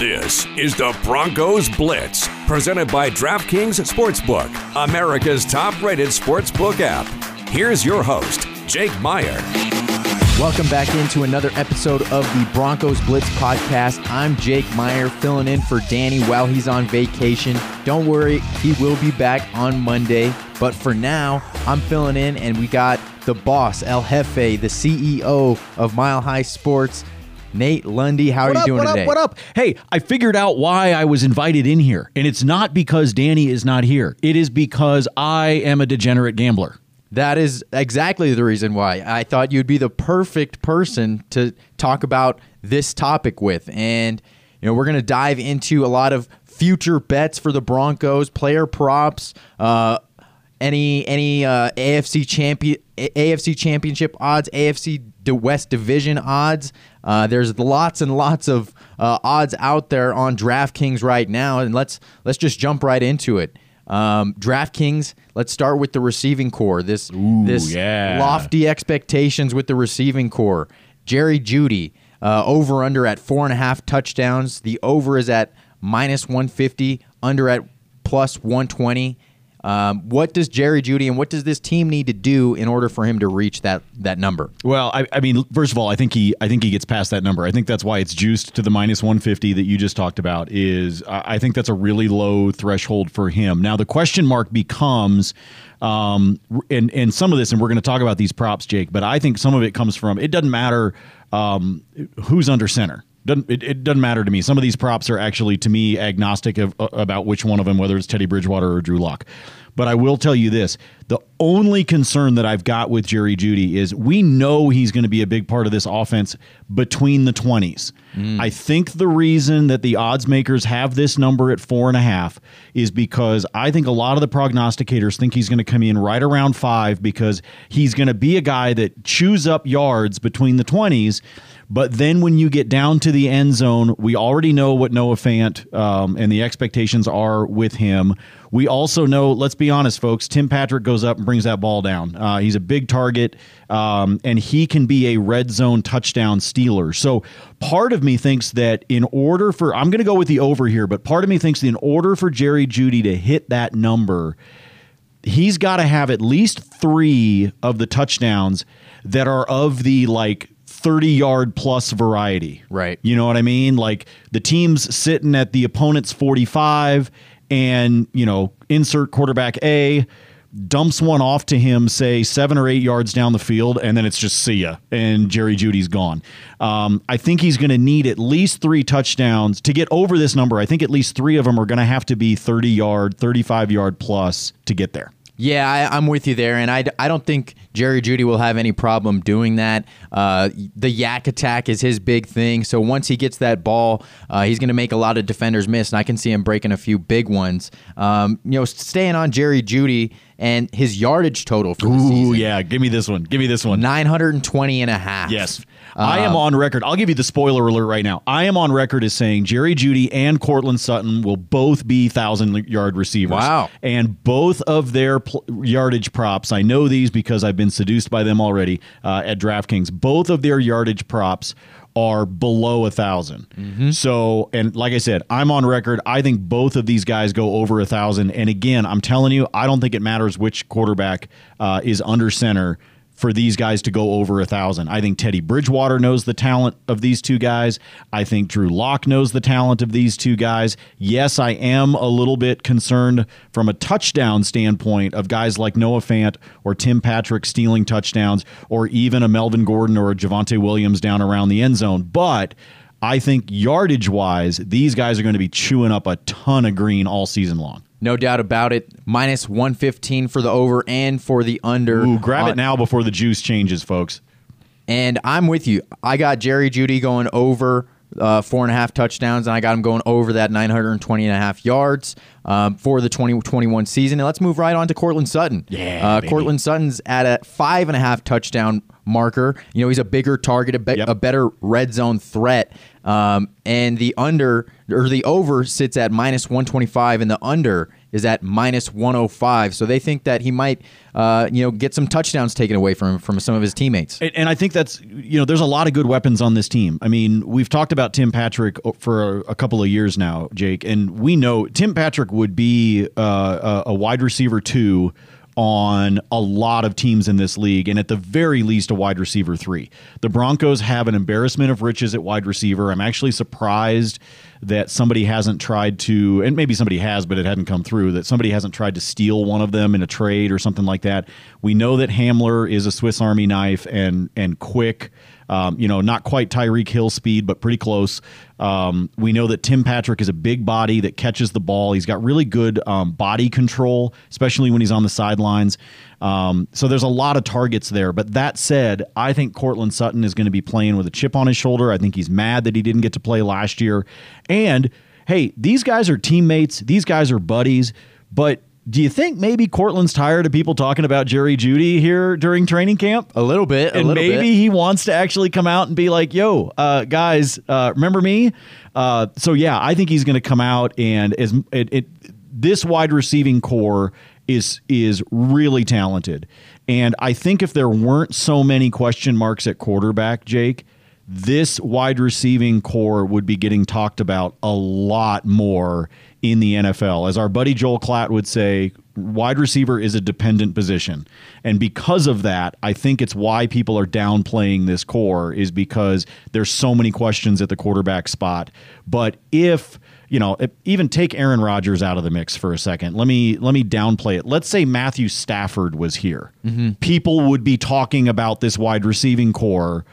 This is the Broncos Blitz, presented by DraftKings Sportsbook, America's top rated sportsbook app. Here's your host, Jake Meyer. Welcome back into another episode of the Broncos Blitz podcast. I'm Jake Meyer filling in for Danny while he's on vacation. Don't worry, he will be back on Monday. But for now, I'm filling in, and we got the boss, El Jefe, the CEO of Mile High Sports. Nate Lundy, how What are you up? doing what today? up? What up? Hey, I figured out why I was invited in here, and it's not because Danny is not here. It is because I am a degenerate gambler. That is exactly the reason why I thought you'd be the perfect person to talk about this topic with. And, you know, we're going to dive into a lot of future bets for the Broncos, player props, uh, any any uh, AFC champion AFC championship odds, AFC West Division odds. Uh, there's lots and lots of uh, odds out there on DraftKings right now, and let's let's just jump right into it. Um, DraftKings. Let's start with the receiving corps. This this yeah. lofty expectations with the receiving corps. Jerry Jeudy uh, over under at four and a half touchdowns. The over is at minus one fifty. Under at plus one twenty. Um, what does Jerry Jeudy and what does this team need to do in order for him to reach that that number? Well, I, I mean, first of all, I think he, I think he gets past that number. I think that's why it's juiced to the minus one fifty that you just talked about. Is I I think that's a really low threshold for him. Now the question mark becomes, um, and and some of this, and we're going to talk about these props, Jake. But I think some of it comes from it doesn't matter um, who's under center. Doesn't, it, it doesn't matter to me. Some of these props are actually, to me, agnostic of, uh, about which one of them, whether it's Teddy Bridgewater or Drew Lock. But I will tell you this: the only concern that I've got with Jerry Jeudy is we know he's going to be a big part of this offense between the twenties. I think the reason that the odds makers have this number at four and a half is because I think a lot of the prognosticators think he's going to come in right around five because he's going to be a guy that chews up yards between the twenties. But then when you get down to the end zone, we already know what Noah Fant um, and the expectations are with him. We also know, let's be honest, folks, Tim Patrick goes up and brings that ball down. Uh, he's a big target, um, and he can be a red zone touchdown stealer. So part of me thinks that in order for, I'm going to go with the over here, but part of me thinks that in order for Jerry Jeudy to hit that number, he's got to have at least three of the touchdowns that are of the like 30 yard plus variety. Right. You know what I mean? Like the team's sitting at the opponent's 45 and, you know, insert quarterback A dumps one off to him, say seven or eight yards down the field, and then it's just see ya, and Jerry Jeudy's gone. Um, I think he's going to need at least three touchdowns to get over this number. I think at least three of them are going to have to be 30 yard, 35 yard plus to get there. Yeah, I, I'm with you there, and I, I don't think Jerry Jeudy will have any problem doing that. Uh, the yak attack is his big thing, so once he gets that ball, uh, he's going to make a lot of defenders miss, and I can see him breaking a few big ones. Um, you know, staying on Jerry Jeudy and his yardage total for the Ooh, season, yeah. Give me this one. Give me this one. 920 and a half. Yes. I am on record. I'll give you the spoiler alert right now. I am on record as saying Jerry Jeudy and Courtland Sutton will both be thousand yard receivers. Wow. And both of their pl- yardage props, I know these because I've been seduced by them already uh, at DraftKings. Both of their yardage props are below a 1000 So, and like I said, I'm on record. I think both of these guys go over a thousand. And again, I'm telling you, I don't think it matters which quarterback uh, is under center for these guys to go over a thousand. I think Teddy Bridgewater knows the talent of these two guys. I think Drew Lock knows the talent of these two guys. Yes, I am a little bit concerned from a touchdown standpoint of guys like Noah Fant or Tim Patrick stealing touchdowns, or even a Melvin Gordon or a Javonte Williams down around the end zone. But I think yardage wise, these guys are going to be chewing up a ton of green all season long. No doubt about it. Minus 115 for the over and for the under. Ooh, grab on- it now before the juice changes, folks. And I'm with you. I got Jerry Jeudy going over uh, four and a half touchdowns, and I got him going over that 920 and a half yards um, for the 2021 season. And let's move right on to Courtland Sutton. Yeah, uh. Courtland Sutton's at a five and a half touchdown marker. You know, he's a bigger target, a, be- Yep. a better red zone threat. Um, and the under or the over sits at minus 125, and the under is at minus 105. So they think that he might, uh, you know, get some touchdowns taken away from from some of his teammates. And, and, I think that's you know, there's a lot of good weapons on this team. I mean, we've talked about Tim Patrick for a, a couple of years now, Jake, and we know Tim Patrick would be uh, a, a wide receiver two on a lot of teams in this league, and at the very least, a wide receiver three. The Broncos have an embarrassment of riches at wide receiver. I'm actually surprised that somebody hasn't tried to, and maybe somebody has, but it hadn't come through, that somebody hasn't tried to steal one of them in a trade or something like that. We know that Hamler is a Swiss Army knife and and quick. Um, you know, not quite Tyreek Hill speed, but pretty close. Um, we know that Tim Patrick is a big body that catches the ball. He's got really good um, body control, especially when he's on the sidelines. Um, so there's a lot of targets there. But that said, I think Courtland Sutton is going to be playing with a chip on his shoulder. I think he's mad that he didn't get to play last year. And hey, these guys are teammates, these guys are buddies, but do you think maybe Courtland's tired of people talking about Jerry Jeudy here during training camp? A little bit, and little maybe bit. he wants to actually come out and be like, "Yo, uh, guys, uh, remember me?" Uh, so yeah, I think he's going to come out and as it, it, this wide receiving corps is is really talented, and I think if there weren't so many question marks at quarterback, Jake, this wide receiving corps would be getting talked about a lot more in the NFL. As our buddy Joel Klatt would say, wide receiver is a dependent position. And because of that, I think it's why people are downplaying this corps is because there's so many questions at the quarterback spot. But if you know, even take Aaron Rodgers out of the mix for a second. Let me let me downplay it. Let's say Matthew Stafford was here. Mm-hmm. People would be talking about this wide receiving corps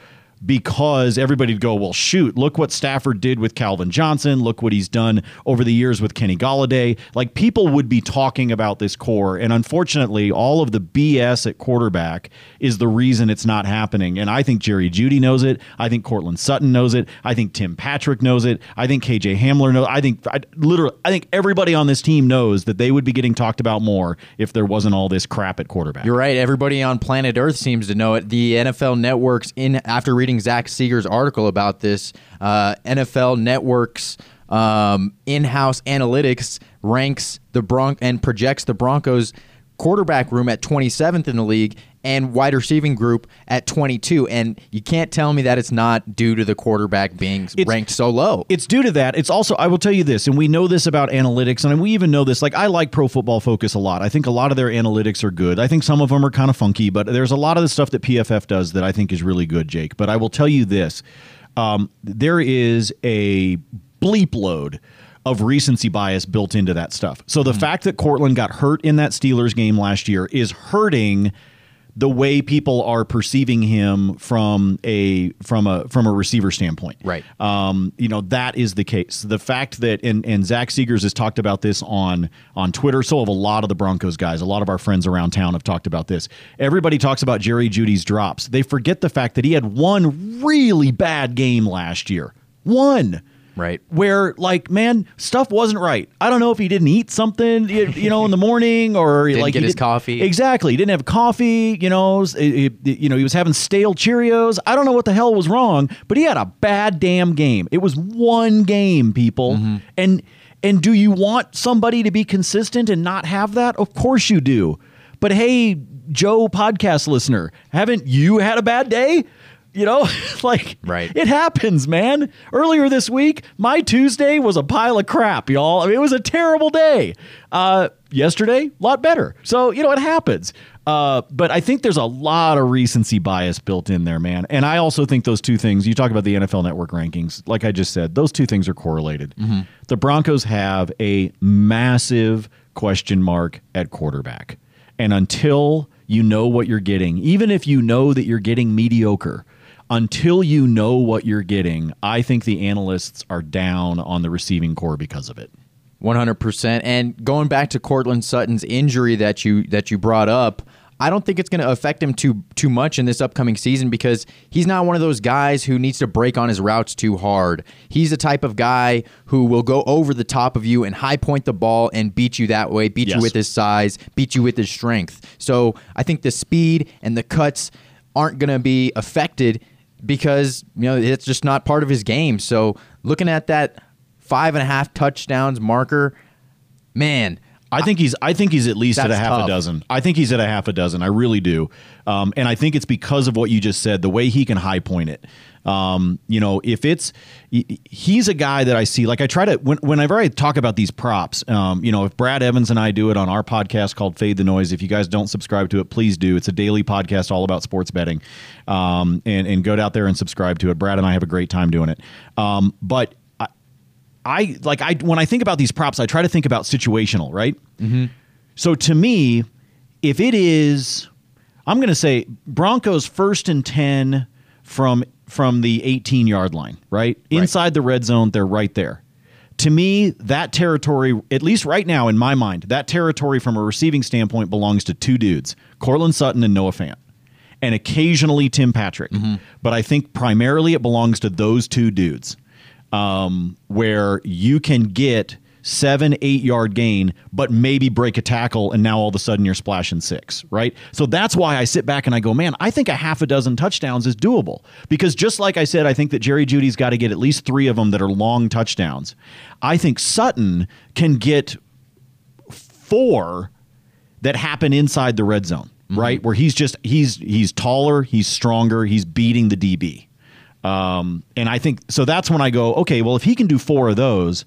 because everybody'd go, well, shoot, look what Stafford did with Calvin Johnson. Look what he's done over the years with Kenny Golladay. Like people would be talking about this corps. And unfortunately, all of the BS at quarterback is the reason it's not happening. And I think Jerry Jeudy knows it. I think Courtland Sutton knows it. I think Tim Patrick knows it. I think KJ Hamler knows. I think I, literally, I think everybody on this team knows that they would be getting talked about more if there wasn't all this crap at quarterback. You're right. Everybody on planet Earth seems to know it. The NFL networks in after reading reading Zach Segars' article about this. Uh, NFL Network's um, in-house analytics ranks the Bronc and projects the Broncos quarterback room at 27th in the league and wide receiving group at 22 and you can't tell me that it's not due to the quarterback being it's, ranked so low. It's due to that. It's also i will tell you this and we know this about analytics and we even know this like i like pro football focus a lot. I think a lot of their analytics are good. I think some of them are kind of funky but there's a lot of the stuff that pff does that i think is really good jake. But i will tell you this um, there is a bleep load of recency bias built into that stuff. So the mm. fact that Courtland got hurt in that Steelers game last year is hurting the way people are perceiving him from a from a from a receiver standpoint. Right. Um, you know, that is the case. The fact that and, and Zach Segars has talked about this on on Twitter, so have a lot of the Broncos guys. A lot of our friends around town have talked about this. Everybody talks about Jerry Jeudy's drops. They forget the fact that he had one really bad game last year. One Right. Where like, man, stuff wasn't right. I don't know if he didn't eat something, you know, in the morning or didn't like get his coffee. Exactly. He didn't have coffee. You know, he, you know, he was having stale Cheerios. I don't know what the hell was wrong, but he had a bad damn game. It was one game, people, mm-hmm. and and do you want somebody to be consistent and not have that? Of course you do. But hey, Joe podcast listener, haven't you had a bad day? You know, like right. it happens, man. Earlier this week, my Tuesday was a pile of crap, y'all. I mean, it was a terrible day. Uh, yesterday, a lot better. So, you know, it happens. Uh, but I think there's a lot of recency bias built in there, man. And I also think those two things, you talk about the NFL network rankings, like I just said, those two things are correlated. Mm-hmm. The Broncos have a massive question mark at quarterback. And until you know what you're getting, even if you know that you're getting mediocre, until you know what you're getting, I think the analysts are down on the receiving corps because of it. 100%. And going back to Courtland Sutton's injury that you that you brought up, I don't think it's going to affect him too too much in this upcoming season because he's not one of those guys who needs to break on his routes too hard. He's the type of guy who will go over the top of you and high point the ball and beat you that way, beat yes. you with his size, beat you with his strength. So I think the speed and the cuts aren't going to be affected because you know it's just not part of his game. So looking at that five and a half touchdowns marker, man, I think he's. I think he's at least at a half tough. a dozen. I think he's at a half a dozen. I really do, um, and I think it's because of what you just said. The way he can high point it. Um, you know, if it's he's a guy that I see. Like I try to when, whenever I talk about these props. Um, you know, if Brad Evans and I do it on our podcast called Fade the Noise. If you guys don't subscribe to it, please do. It's a daily podcast all about sports betting, um, and and go out there and subscribe to it. Brad and I have a great time doing it. Um, but I, I like I when I think about these props, I try to think about situational, right? Mm-hmm. So to me, if it is, I'm going to say Broncos first and ten from from the 18 yard line, right? Inside the red zone, they're right there. To me, that territory, at least right now in my mind, that territory from a receiving standpoint belongs to two dudes, Courtland Sutton and Noah Fant and occasionally Tim Patrick. But I think primarily it belongs to those two dudes, um, where you can get seven, eight yard gain, but maybe break a tackle, and now all of a sudden you're splashing six, right? So that's why I sit back and I go, man, I think a half a dozen touchdowns is doable because just like I said, I think that Jerry Jeudy's got to get at least three of them that are long touchdowns. I think Sutton can get four that happen inside the red zone, right? Where he's just he's he's taller, he's stronger, he's beating the DB. Um, and I think so that's when I go, okay, well if he can do four of those,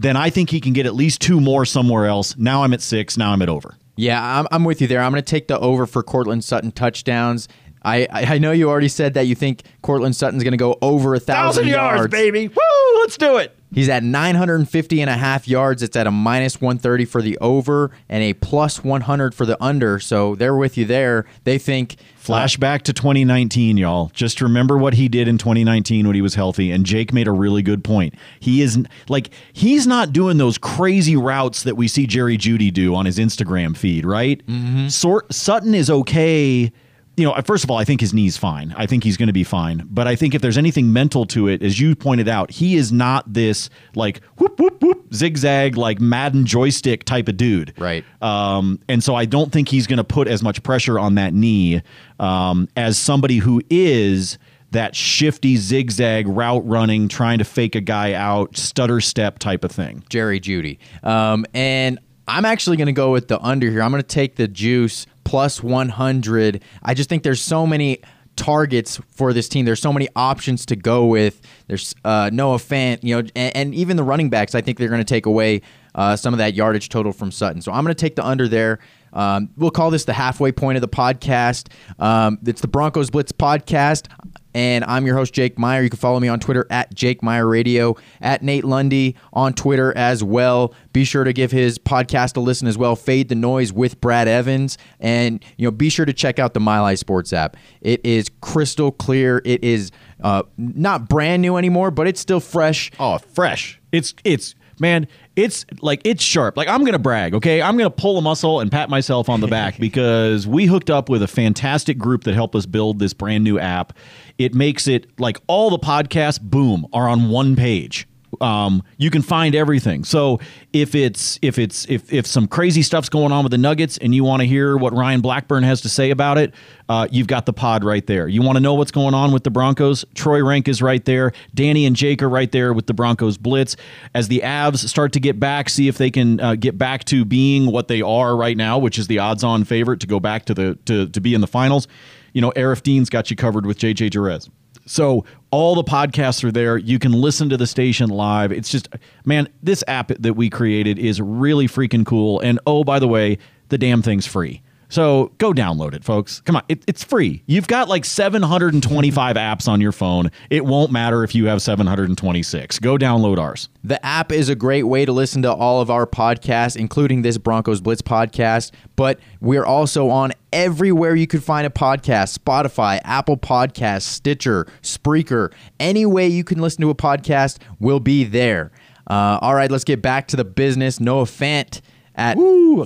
then I think he can get at least two more somewhere else. Now I'm at six, now I'm at over. Yeah, I'm, I'm with you there. I'm going to take the over for Courtland Sutton touchdowns. I, I I know you already said that you think Courtland Sutton's going to go over a thousand yards. baby. Woo, let's do it. He's at 950 and a half yards. It's at a minus 130 for the over and a plus 100 for the under. So they're with you there. They think uh, Flashback to 2019, y'all. Just remember what he did in 2019 when he was healthy. And Jake made a really good point. He is like he's not doing those crazy routes that we see Jerry Jeudy do on his Instagram feed, right? Mm-hmm. Sort Sutton is okay. You know, first of all, I think his knee's fine. I think he's going to be fine. But I think if there's anything mental to it, as you pointed out, he is not this like whoop whoop whoop zigzag like Madden joystick type of dude, Right. um, and so I don't think he's going to put as much pressure on that knee um, as somebody who is that shifty zigzag route running, trying to fake a guy out, stutter step type of thing. Jerry Jeudy. Um, and I'm actually going to go with the under here. I'm going to take the juice plus 100. I just think there's so many targets for this team. There's so many options to go with. There's uh, Noah Fant, you know, and, and even the running backs. I think they're going to take away uh, some of that yardage total from Sutton. So I'm going to take the under there. Um, we'll call this the halfway point of the podcast. Um, it's the Broncos Blitz podcast. And I'm your host, Jake Meyer. You can follow me on Twitter at Jake Meyer Radio, at Nate Lundy on Twitter as well. Be sure to give his podcast a listen as well, Fade the Noise with Brad Evans. And, you know, be sure to check out the Mile High Sports app. It is crystal clear. It is uh, not brand new anymore, but it's still fresh. Oh, fresh. It's it's man, it's like it's sharp. Like I'm gonna brag, okay? I'm gonna pull a muscle and pat myself on the back because we hooked up with a fantastic group that helped us build this brand new app. It makes it like all the podcasts, boom, are on one page. Um, you can find everything. So if it's if it's if if some crazy stuff's going on with the Nuggets and you want to hear what Ryan Blackburn has to say about it, uh, you've got the pod right there. You want to know what's going on with the Broncos? Troy Rank is right there. Danny and Jake are right there with the Broncos Blitz. As the Avs start to get back, see if they can uh, get back to being what they are right now, which is the odds-on favorite to go back to the to to be in the finals. You know, Arif Dean's got you covered with JJ Jerez. So all the podcasts are there. You can listen to the station live. It's just, man, this app that we created is really freaking cool. And oh, by the way, the damn thing's free. So go download it, folks. Come on, it, it's free. You've got like 725 apps on your phone. It won't matter if you have 726. Go download ours. The app is a great way to listen to all of our podcasts, including this Broncos Blitz podcast. But we're also on everywhere you could find a podcast Spotify, Apple Podcasts, Stitcher, Spreaker. Any way you can listen to a podcast will be there. Uh, all right, let's get back to the business. Noah Fant at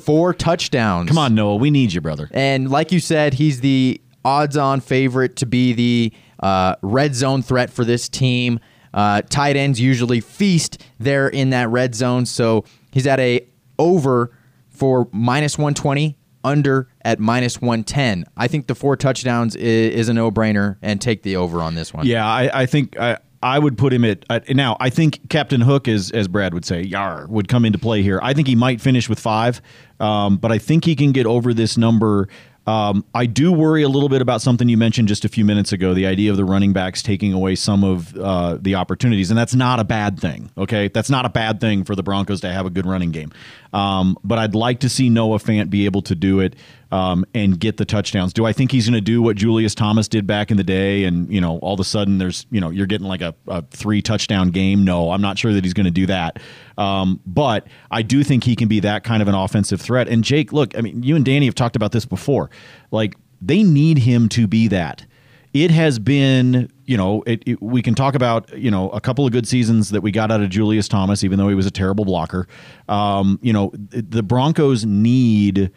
four touchdowns. Come on, Noah. We need you, brother. And like you said, he's the odds-on favorite to be the uh, red zone threat for this team. Uh, tight ends usually feast there in that red zone, so he's at a over for minus 120, under at minus 110. I think the four touchdowns is, is a no-brainer, and take the over on this one. Yeah, I, I think I, I would put him at uh, now. I think Captain Hook, as as Brad would say, Yar would come into play here. I think he might finish with five, um, but I think he can get over this number. Um, I do worry a little bit about something you mentioned just a few minutes ago the idea of the running backs taking away some of uh, the opportunities. And that's not a bad thing, okay? That's not a bad thing for the Broncos to have a good running game. Um, but I'd like to see Noah Fant be able to do it um, and get the touchdowns. Do I think he's going to do what Julius Thomas did back in the day? And you know, all of a sudden, there's you know, you're getting like a, a three touchdown game. No, I'm not sure that he's going to do that. Um, but I do think he can be that kind of an offensive threat. And Jake, look, I mean, you and Danny have talked about this before. Like they need him to be that. It has been, you know, it, it, we can talk about, you know, a couple of good seasons that we got out of Julius Thomas, even though he was a terrible blocker. Um, you know, the Broncos need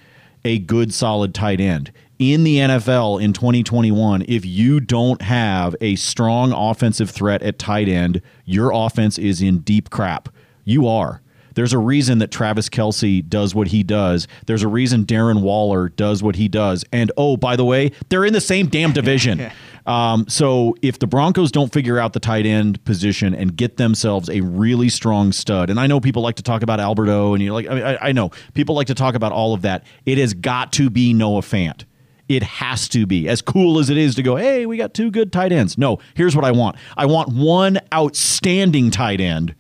a good, solid tight end. In the NFL in 2021, if you don't have a strong offensive threat at tight end, your offense is in deep crap. You are. There's a reason that Travis Kelce does what he does. There's a reason Darren Waller does what he does. And oh, by the way, they're in the same damn division. um, so if the Broncos don't figure out the tight end position and get themselves a really strong stud, and I know people like to talk about Albert O, and you're like, I, mean, I, I know people like to talk about all of that. It has got to be Noah Fant. It has to be as cool as it is to go, hey, we got two good tight ends. No, here's what I want I want one outstanding tight end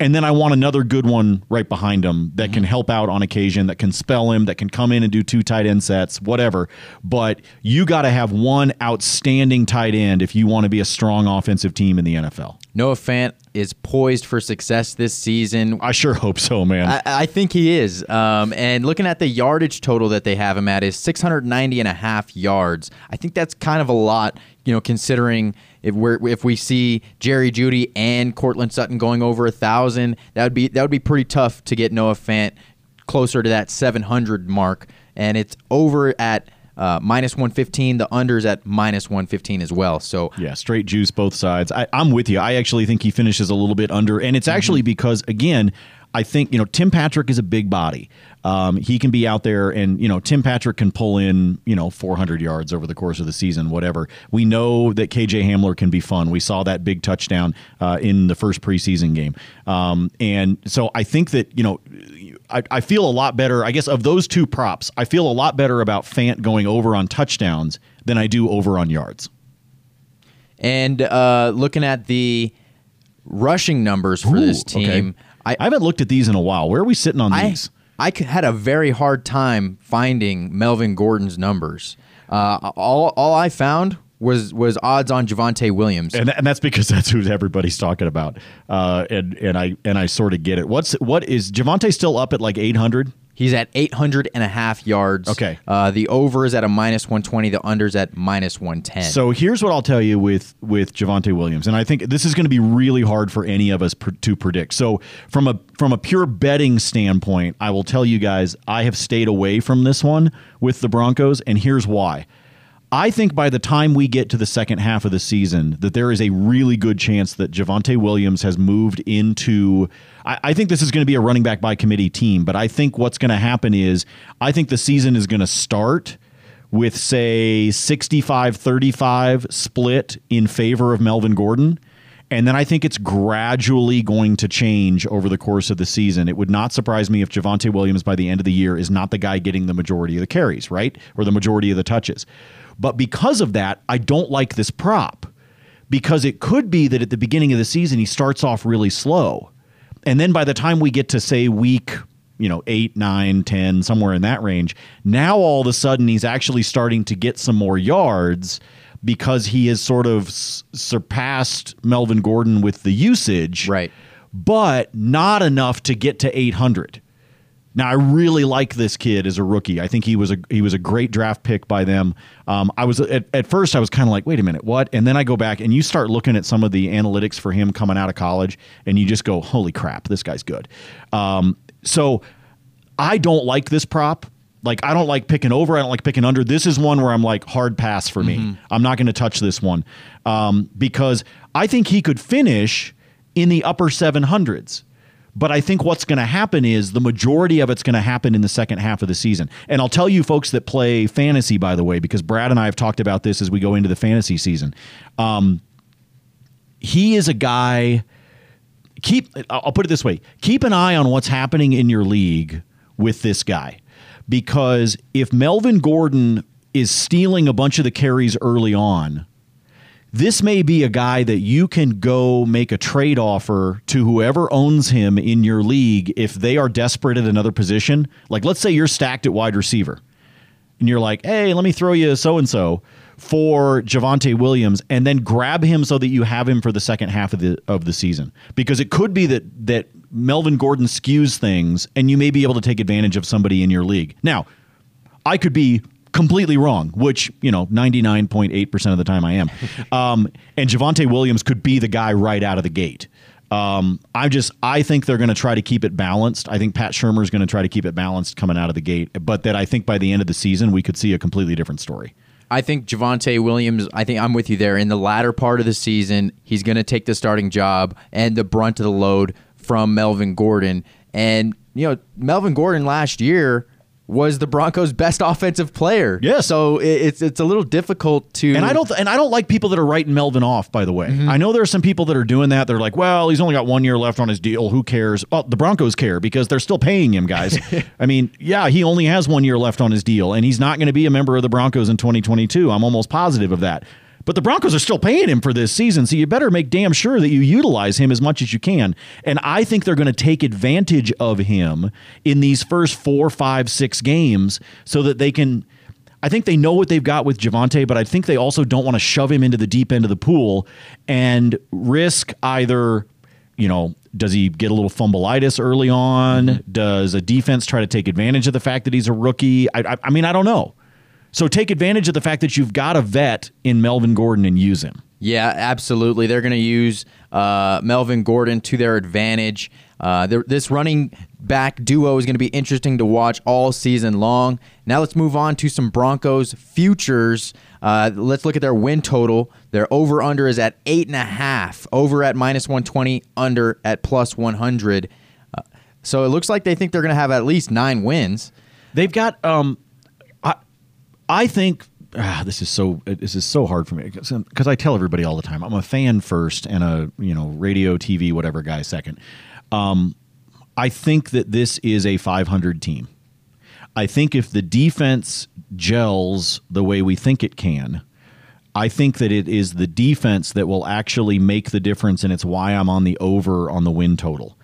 and then I want another good one right behind him that can mm-hmm. help out on occasion, that can spell him, that can come in and do two tight end sets, whatever. But you got to have one outstanding tight end if you want to be a strong offensive team in the NFL. Noah Fant is poised for success this season. I sure hope so, man. I, I think he is. Um, and looking at the yardage total that they have him at is 690 and a half yards. I think that's kind of a lot, you know, considering if we if we see Jerry Jeudy and Courtland Sutton going over a thousand, that would be that would be pretty tough to get Noah Fant closer to that 700 mark. And it's over at uh, minus 115. The unders at minus 115 as well. So yeah, straight juice both sides. I, am with you. I actually think he finishes a little bit under, and it's actually mm-hmm. because again, I think you know Tim Patrick is a big body. Um, he can be out there, and you know Tim Patrick can pull in you know 400 yards over the course of the season, whatever. We know that KJ Hamler can be fun. We saw that big touchdown uh, in the first preseason game, um, and so I think that you know I, I, feel a lot better. I guess of those two props, I feel a lot better about Fant going over on touchdowns than I do over on yards. And uh, looking at the rushing numbers for Ooh, this team, okay. I, I, haven't looked at these in a while. Where are we sitting on I, these? I had a very hard time finding Melvin Gordon's numbers. Uh, all all I found was was odds on Javonte Williams, and, and that's because that's who everybody's talking about. Uh, and and I and I sort of get it. What's what is Javonte still up at like eight hundred? He's at 800 and a half yards. Okay. Uh, the over is at a minus 120. The under's at minus 110. So here's what I'll tell you with with Javonte Williams, and I think this is going to be really hard for any of us pr- to predict. So from a from a pure betting standpoint, I will tell you guys I have stayed away from this one with the Broncos, and here's why. I think by the time we get to the second half of the season, that there is a really good chance that Javonte Williams has moved into. I, I think this is going to be a running back by committee team, but I think what's going to happen is I think the season is going to start with, say, 65 35 split in favor of Melvin Gordon. And then I think it's gradually going to change over the course of the season. It would not surprise me if Javonte Williams by the end of the year is not the guy getting the majority of the carries, right? Or the majority of the touches. But because of that, I don't like this prop because it could be that at the beginning of the season he starts off really slow. And then by the time we get to say week, you know, eight, nine, ten, somewhere in that range, now all of a sudden he's actually starting to get some more yards because he has sort of s- surpassed Melvin Gordon with the usage. Right. But not enough to get to 800. Now I really like this kid as a rookie. I think he was a he was a great draft pick by them. Um, I was at, at first I was kind of like, wait a minute, what? And then I go back and you start looking at some of the analytics for him coming out of college, and you just go, holy crap, this guy's good. Um, so I don't like this prop. Like I don't like picking over. I don't like picking under. This is one where I'm like hard pass for me. Mm-hmm. I'm not going to touch this one um, because I think he could finish in the upper 700s. But I think what's going to happen is the majority of it's going to happen in the second half of the season. And I'll tell you, folks that play fantasy, by the way, because Brad and I have talked about this as we go into the fantasy season. Um, he is a guy. Keep I'll put it this way: keep an eye on what's happening in your league with this guy, because if Melvin Gordon is stealing a bunch of the carries early on, this may be a guy that you can go make a trade offer to whoever owns him in your league if they are desperate at another position. Like, let's say you're stacked at wide receiver and you're like, hey, let me throw you so and so for Javonte Williams and then grab him so that you have him for the second half of the of the season. Because it could be that that Melvin Gordon skews things and you may be able to take advantage of somebody in your league. Now, I could be completely wrong, which, you know, 99.8% of the time I am. Um, and Javonte Williams could be the guy right out of the gate. Um, I just I think they're going to try to keep it balanced. I think Pat Shurmur is going to try to keep it balanced coming out of the gate, but that I think by the end of the season we could see a completely different story. I think Javonte Williams, I think I'm with you there. In the latter part of the season, he's going to take the starting job and the brunt of the load from Melvin Gordon. And, you know, Melvin Gordon last year was the Broncos' best offensive player. Yeah. So it's it's a little difficult to And I don't and I don't like people that are writing Melvin off. By the way, Mm-hmm. I know there are some people that are doing that. They're like, "Well, he's only got one year left on his deal. Who cares?" Well, the Broncos care because they're still paying him, guys. I mean, yeah, he only has one year left on his deal, and he's not going to be a member of the Broncos in 2022. I'm almost positive of that. But the Broncos are still paying him for this season, so you better make damn sure that you utilize him as much as you can. And I think they're going to take advantage of him in these first four, five, six games so that they can. I think they know what they've got with Javonte, but I think they also don't want to shove him into the deep end of the pool and risk either, you know, does he get a little fumbleitis early on? Mm-hmm. Does a defense try to take advantage of the fact that he's a rookie? I, I, I mean, I don't know. So take advantage of the fact that you've got a vet in Melvin Gordon and use him. Yeah, absolutely. They're going to use uh, Melvin Gordon to their advantage. Uh, this running back duo is going to be interesting to watch all season long. Now let's move on to some Broncos futures. Uh, let's look at their win total. Their over under is at eight and a half. Over at minus one twenty. Under at plus one hundred. Uh, so it looks like they think they're going to have at least nine wins. They've got um I think ah, this is so this is so hard for me because I tell everybody all the time I'm a fan first and a you know radio TV whatever guy second. Um, I think that this is a 500 team. I think if the defense gels the way we think it can, I think that it is the defense that will actually make the difference, and it's why I'm on the over on the win total.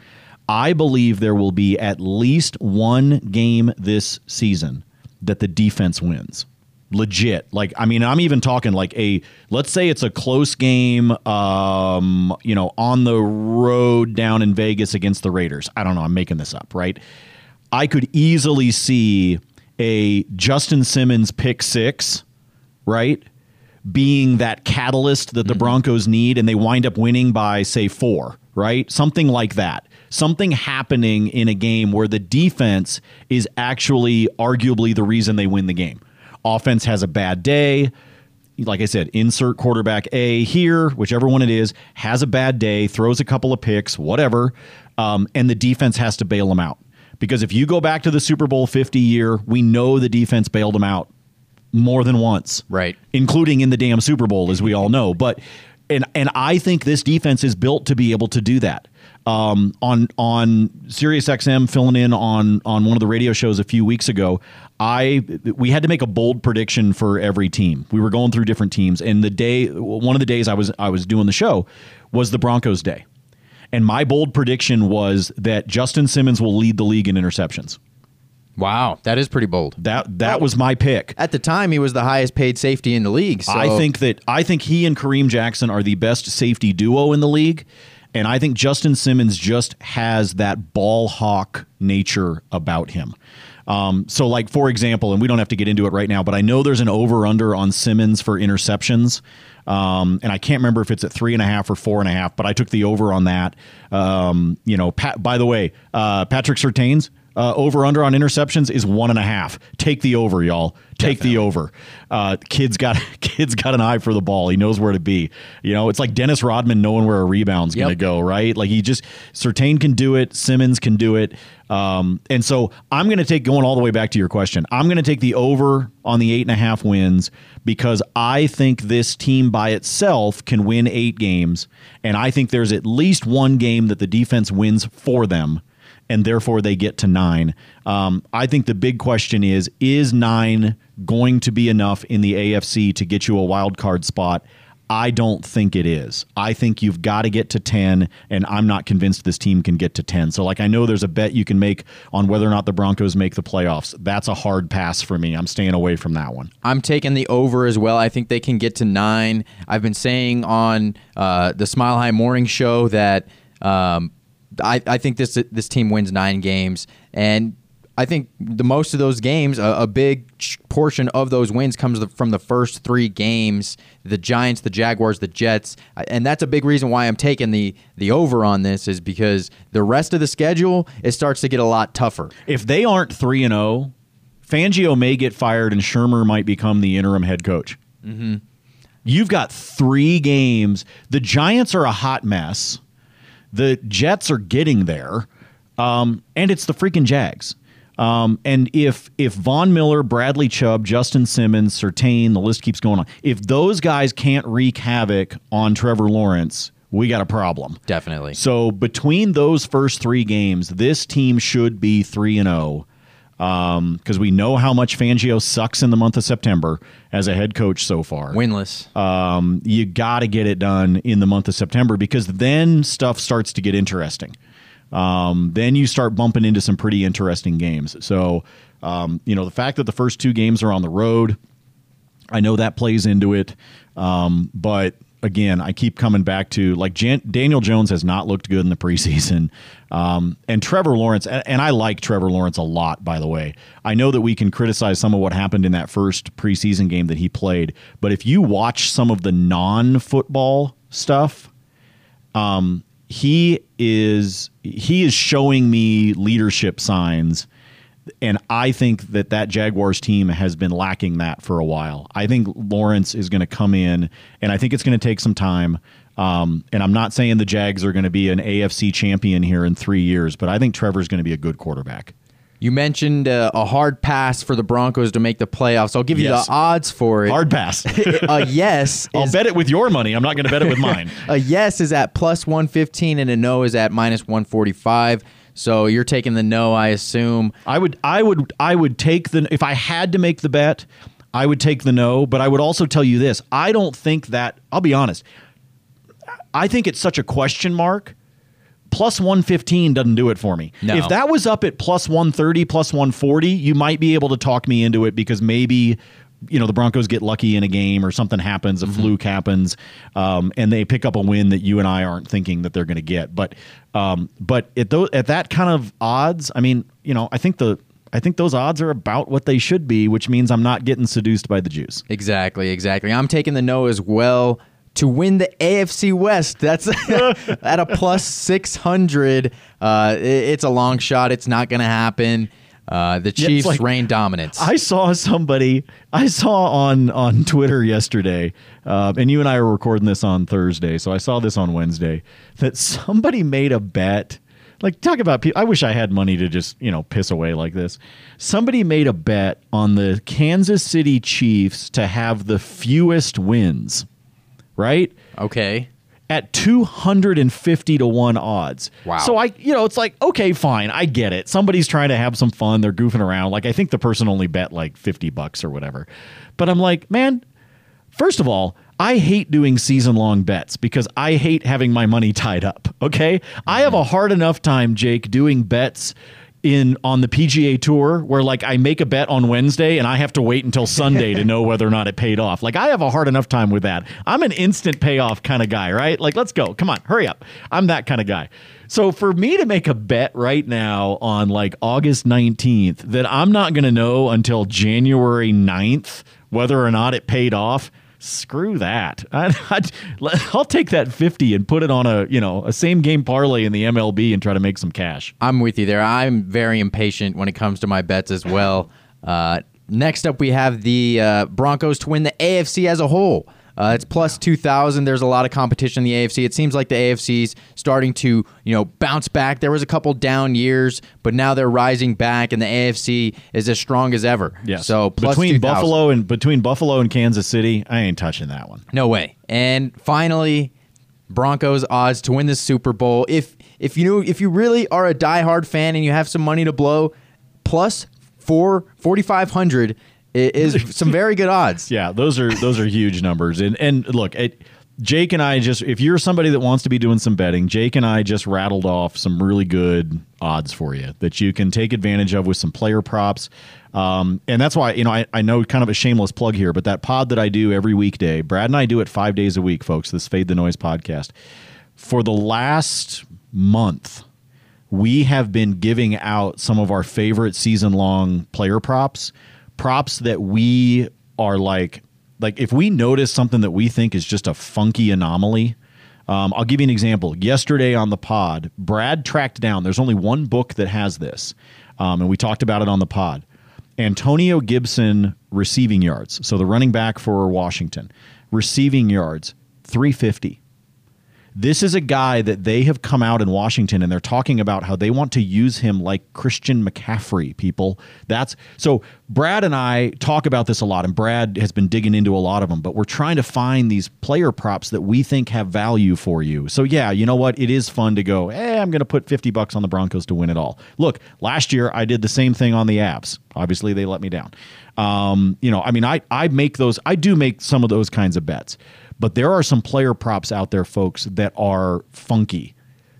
I believe there will be at least one game this season that the defense wins. Legit. Like, I mean, I'm even talking like a, let's say it's a close game, um, you know, on the road down in Vegas against the Raiders. I don't know. I'm making this up, right? I could easily see a Justin Simmons pick six, right? Being that catalyst that the Broncos need, and they wind up winning by, say, four, right? Something like that. Something happening in a game where the defense is actually arguably the reason they win the game. Offense has a bad day. Like I said, insert quarterback A here, whichever one it is, has a bad day, throws a couple of picks, whatever, um, and the defense has to bail them out. Because if you go back to the Super Bowl 50 year, we know the defense bailed them out more than once. Right. Including in the damn Super Bowl, as we all know. But and and I think this defense is built to be able to do that. Um, on on Sirius XM filling in on on one of the radio shows a few weeks ago, I we had to make a bold prediction for every team. We were going through different teams, and the day one of the days I was I was doing the show was the Broncos day. And my bold prediction was that Justin Simmons will lead the league in interceptions. Wow, that is pretty bold. That that was my pick. At the time, he was the highest paid safety in the league. So I think that I think he and Kareem Jackson are the best safety duo in the league, and I think Justin Simmons just has that ball hawk nature about him. Um, so, like for example, and we don't have to get into it right now, but I know there's an over under on Simmons for interceptions. Um, and I can't remember if it's at three and a half or four and a half, but I took the over on that. Um, you know, Pat, by the way, uh, Patrick Surtain's, uh, over under on interceptions is one and a half. Take the over, y'all. Take Definitely. the over. Uh, kid's got kid's got an eye for the ball. He knows where to be. You know, it's like Dennis Rodman knowing where a rebound's going to go. Right? Like he just Surtain can do it. Simmons can do it. Um, and so I'm going to take going all the way back to your question. I'm going to take the over on the eight and a half wins because I think this team by itself can win eight games, and I think there's at least one game that the defense wins for them and therefore they get to nine. Um, I think the big question is: Is nine going to be enough in the AFC to get you a wild card spot? I don't think it is. I think you've got to get to 10, and I'm not convinced this team can get to 10. So, like, I know there's a bet you can make on whether or not the Broncos make the playoffs. That's a hard pass for me. I'm staying away from that one. I'm taking the over as well. I think they can get to nine. I've been saying on uh, the Smile High Morning Show that um, I, I think this this team wins nine games, and I think the most of those games, a, a big portion of those wins comes the- from the first three games: the Giants, the Jaguars, the Jets, and that's a big reason why I'm taking the the over on this is because the rest of the schedule it starts to get a lot tougher. If they aren't 3 and 0, Fangio may get fired and Shurmur might become the interim head coach. Mm-hmm. You've got three games. The Giants are a hot mess. The Jets are getting there, um, and it's the freaking Jags. Um, and if if Von Miller, Bradley Chubb, Justin Simmons, Surtain, the list keeps going on. If those guys can't wreak havoc on Trevor Lawrence, we got a problem. Definitely. So between those first three games, this team should be three and zero because we know how much Fangio sucks in the month of September as a head coach so far. Winless. Um, you got to get it done in the month of September because then stuff starts to get interesting. Um, then you start bumping into some pretty interesting games. So, um, you know, the fact that the first two games are on the road, I know that plays into it. Um, but again, I keep coming back to like Jan- Daniel Jones has not looked good in the preseason. Um, and Trevor Lawrence, and, and I like Trevor Lawrence a lot, by the way. I know that we can criticize some of what happened in that first preseason game that he played, but if you watch some of the non football stuff, um, he is he is showing me leadership signs and I think that that Jaguars team has been lacking that for a while. I think Lawrence is going to come in, and I think it's going to take some time. Um, and I'm not saying the Jags are going to be an AFC champion here in three years, but I think Trevor's going to be a good quarterback. You mentioned uh, a hard pass for the Broncos to make the playoffs. I'll give you Yes. the odds for it. Hard pass. a yes. I'll bet it with your money. I'm not going to bet it with mine. a yes is at plus 115 and a no is at minus 145. So you're taking the no, I assume. I would, I would, I would take the. If I had to make the bet, I would take the no. But I would also tell you this: I don't think that. I'll be honest. I think it's such a question mark. Plus 115 doesn't do it for me. No. If that was up at plus 130, plus 140, you might be able to talk me into it because maybe you know the Broncos get lucky in a game or something happens, a fluke happens, um, and they pick up a win that you and I aren't thinking that they're going to get. But um, but at those at that kind of odds, I mean, you know, I think the I think those odds are about what they should be, which means I'm not getting seduced by the juice. Exactly, exactly. I'm taking the no as well to win the AFC West. That's at a plus 600. Uh, it- it's a long shot. It's not going to happen. Uh, the Chiefs like- reign dominance. I saw somebody I saw on on Twitter yesterday, uh, and you and I are recording this on Thursday, so I saw this on Wednesday that somebody made a bet. Like talk about people. I wish I had money to just you know piss away like this. Somebody made a bet on the Kansas City Chiefs to have the fewest wins, right? okay. at 250 to 1 odds. Wow. So I, you know, it's like, okay, fine. I get it. Somebody's trying to have some fun. They're goofing around. Like I think the person only bet like 50 bucks or whatever. But I'm like, man, first of all, I hate doing season long bets because I hate having my money tied up. Okay? I have mm-hmm. a hard enough time, Jake, doing bets in on the PGA tour where like I make a bet on Wednesday and I have to wait until Sunday to know whether or not it paid off. Like I have a hard enough time with that. I'm an instant payoff kind of guy, right? Like let's go. Come on, hurry up. I'm that kind of guy. So for me to make a bet right now on like August 19th that I'm not going to know until January 9th whether or not it paid off screw that. I, will take that 50 and put it on a, you know, a same game parlay in the MLB and try to make some cash. I'm with you there. I'm very impatient when it comes to my bets as well. Uh, next up, we have the uh, Broncos to win the AFC as a whole. Uh, it's plus 2,000. There's a lot of competition in the AFC. It seems like the AFC's starting to, you know, bounce back. There was a couple down years, but now they're rising back, and the AFC is as strong as ever. Yes. So between Buffalo and between Buffalo and Kansas City, I ain't touching that one. No way. And finally, Broncos odds to win the Super Bowl. If if you if you really are a diehard fan and you have some money to blow, plus four forty five hundred is some very good odds. Yeah, those are those are huge numbers. And and look, it, Jake and I just if you're somebody that wants to be doing some betting, Jake and I just rattled off some really good odds for you that you can take advantage of with some player props. Um, and that's why, you know, I, I know kind of a shameless plug here, but that pod that I do every weekday, Brad and I do it five days a week, folks, this Fade the Noise podcast. For the last month, we have been giving out some of our favorite season long player props props that we are like like if we notice something that we think is just a funky anomaly um, i'll give you an example. Yesterday on the pod brad tracked down there's only one book that has this um, and we talked about it on the pod. Antonio gibson receiving yards. So the running back for washington. Receiving yards 350 this is a guy that they have come out in Washington and they're talking about how they want to use him like Christian McCaffrey, people. That's so Brad and I talk about this a lot, and Brad has been digging into a lot of them, but we're trying to find these player props that we think have value for you. So, yeah, you know what? It is fun to go, hey, I'm going to put 50 bucks on the Broncos to win it all. Look, last year I did the same thing on the Avs. Obviously, they let me down. Um, you know, I mean, I, I make those, I do make some of those kinds of bets. But there are some player props out there, folks, that are funky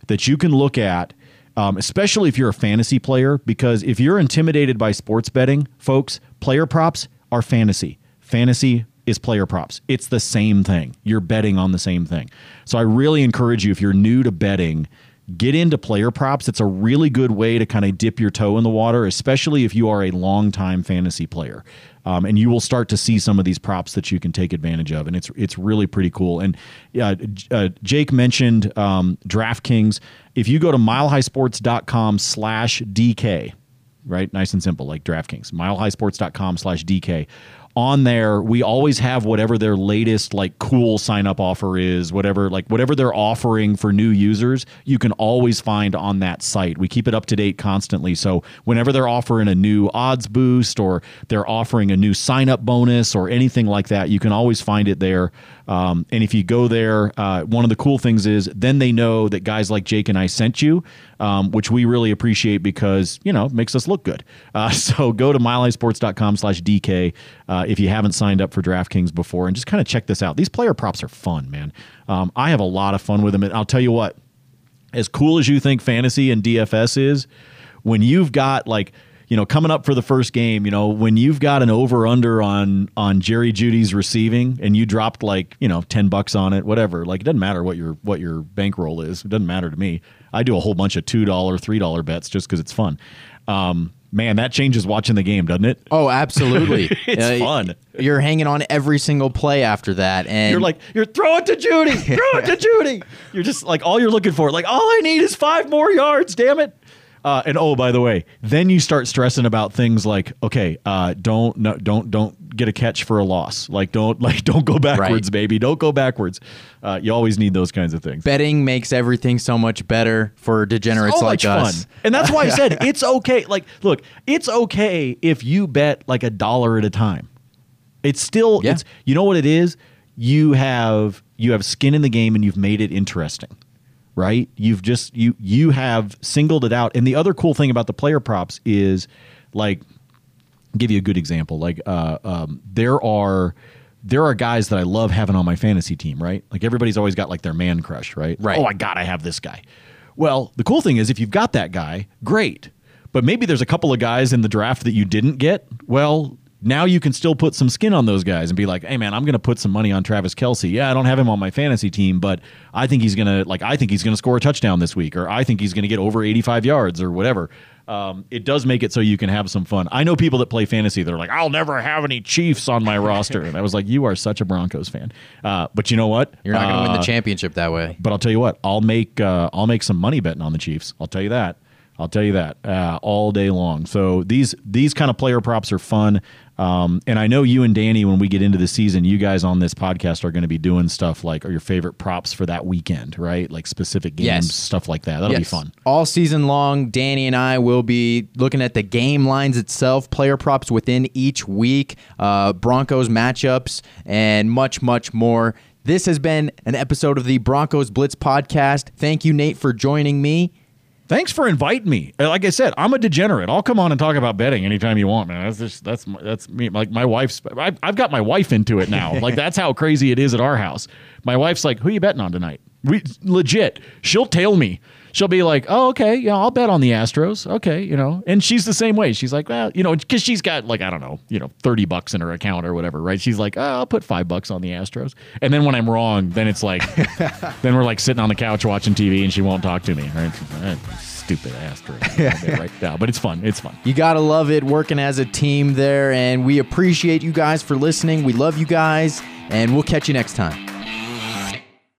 that you can look at, um, especially if you're a fantasy player, because if you're intimidated by sports betting, folks, player props are fantasy. Fantasy is player props. It's the same thing. You're betting on the same thing. So I really encourage you, if you're new to betting, get into player props. It's a really good way to kind of dip your toe in the water, especially if you are a long-time fantasy player. Um, and you will start to see some of these props that you can take advantage of, and it's it's really pretty cool. And uh, uh, Jake mentioned um, DraftKings. If you go to milehighsports.com/slash/dk, right, nice and simple, like DraftKings, milehighsports.com/dk on there we always have whatever their latest like cool sign up offer is whatever like whatever they're offering for new users you can always find on that site. We keep it up to date constantly. So whenever they're offering a new odds boost or they're offering a new sign up bonus or anything like that you can always find it there. Um, and if you go there, uh, one of the cool things is then they know that guys like Jake and I sent you, um, which we really appreciate because, you know, makes us look good. Uh, so go to milehighsports.com slash DK uh, if you haven't signed up for DraftKings before and just kind of check this out. These player props are fun, man. Um, I have a lot of fun with them. And I'll tell you what, as cool as you think fantasy and DFS is, when you've got like – you know, coming up for the first game, you know, when you've got an over under on on Jerry Jeudy's receiving and you dropped like, you know, 10 bucks on it, whatever, like it doesn't matter what your what your bankroll is. It doesn't matter to me. I do a whole bunch of $2, $3 bets just cuz it's fun. Um, man, that changes watching the game, doesn't it? Oh, absolutely. it's uh, fun. You're hanging on every single play after that, and you're like, you're throw it to Jeudy, throw it to Jeudy. You're just like all you're looking for, like all I need is five more yards. Damn it. Uh, and oh, by the way, then you start stressing about things like, okay, uh, don't no, don't don't get a catch for a loss. Like don't like don't go backwards, right. baby. Don't go backwards. Uh, you always need those kinds of things. Betting makes everything so much better for degenerates so like us. Fun. And that's why I said it's okay. Like, look, it's okay if you bet like a dollar at a time. It's still yeah. it's you know what it is. You have you have skin in the game and you've made it interesting right? You've just you you have singled it out. And the other cool thing about the player props is like give you a good example. Like uh, um, there are there are guys that I love having on my fantasy team, right? Like everybody's always got like their man crush, right? Right. Oh, I got to have this guy. Well, the cool thing is if you've got that guy, great. But maybe there's a couple of guys in the draft that you didn't get. Well, now you can still put some skin on those guys and be like, hey man, I'm going to put some money on Travis Kelce. Yeah, I don't have him on my fantasy team, but I think he's going to like I think he's going to score a touchdown this week, or I think he's going to get over 85 yards, or whatever. um, it does make it so you can have some fun. I know people that play fantasy. They're like, I'll never have any Chiefs on my roster, and I was like, you are such a Broncos fan. Uh, but you know what? You're not going to win Uh, the championship that way. but I'll tell you what, I'll make uh, I'll make some money betting on the Chiefs. I'll tell you that. I'll tell you that uh, all day long. So these these kind of player props are fun. Um, and I know you and Danny, when we get into the season, you guys on this podcast are going to be doing stuff like are your favorite props for that weekend, right? Like specific games, Yes. stuff like that. That'll be fun. All season long, Danny and I will be looking at the game lines itself, player props within each week, uh, Broncos matchups, and much, much more. This has been an episode of the Broncos Blitz podcast. Thank you, Nate, for joining me. Thanks for inviting me. Uh, Like I said, I'm a degenerate. I'll come on and talk about betting anytime you want, man. That's just that's that's me. Like my wife's, I've, I've got my wife into it now. like that's how crazy it is at our house. My wife's like, "Who you betting on tonight?" We legit. She'll tail me. She'll be like, "Oh, okay, yeah, I'll bet on the Astros." Okay, you know, and she's the same way. She's like, "Well, you know, because she's got like I don't know, you know, thirty bucks in her account or whatever, right?" She's like, oh, "I'll put five bucks on the Astros," and then when I'm wrong, then it's like, then we're like sitting on the couch watching TV, and she won't talk to me. Right? She's like, "Eh, Stupid Astros, right now, but it's fun. It's fun. You got to love it working as a team there, and we appreciate you guys for listening. We love you guys, and we'll catch you next time.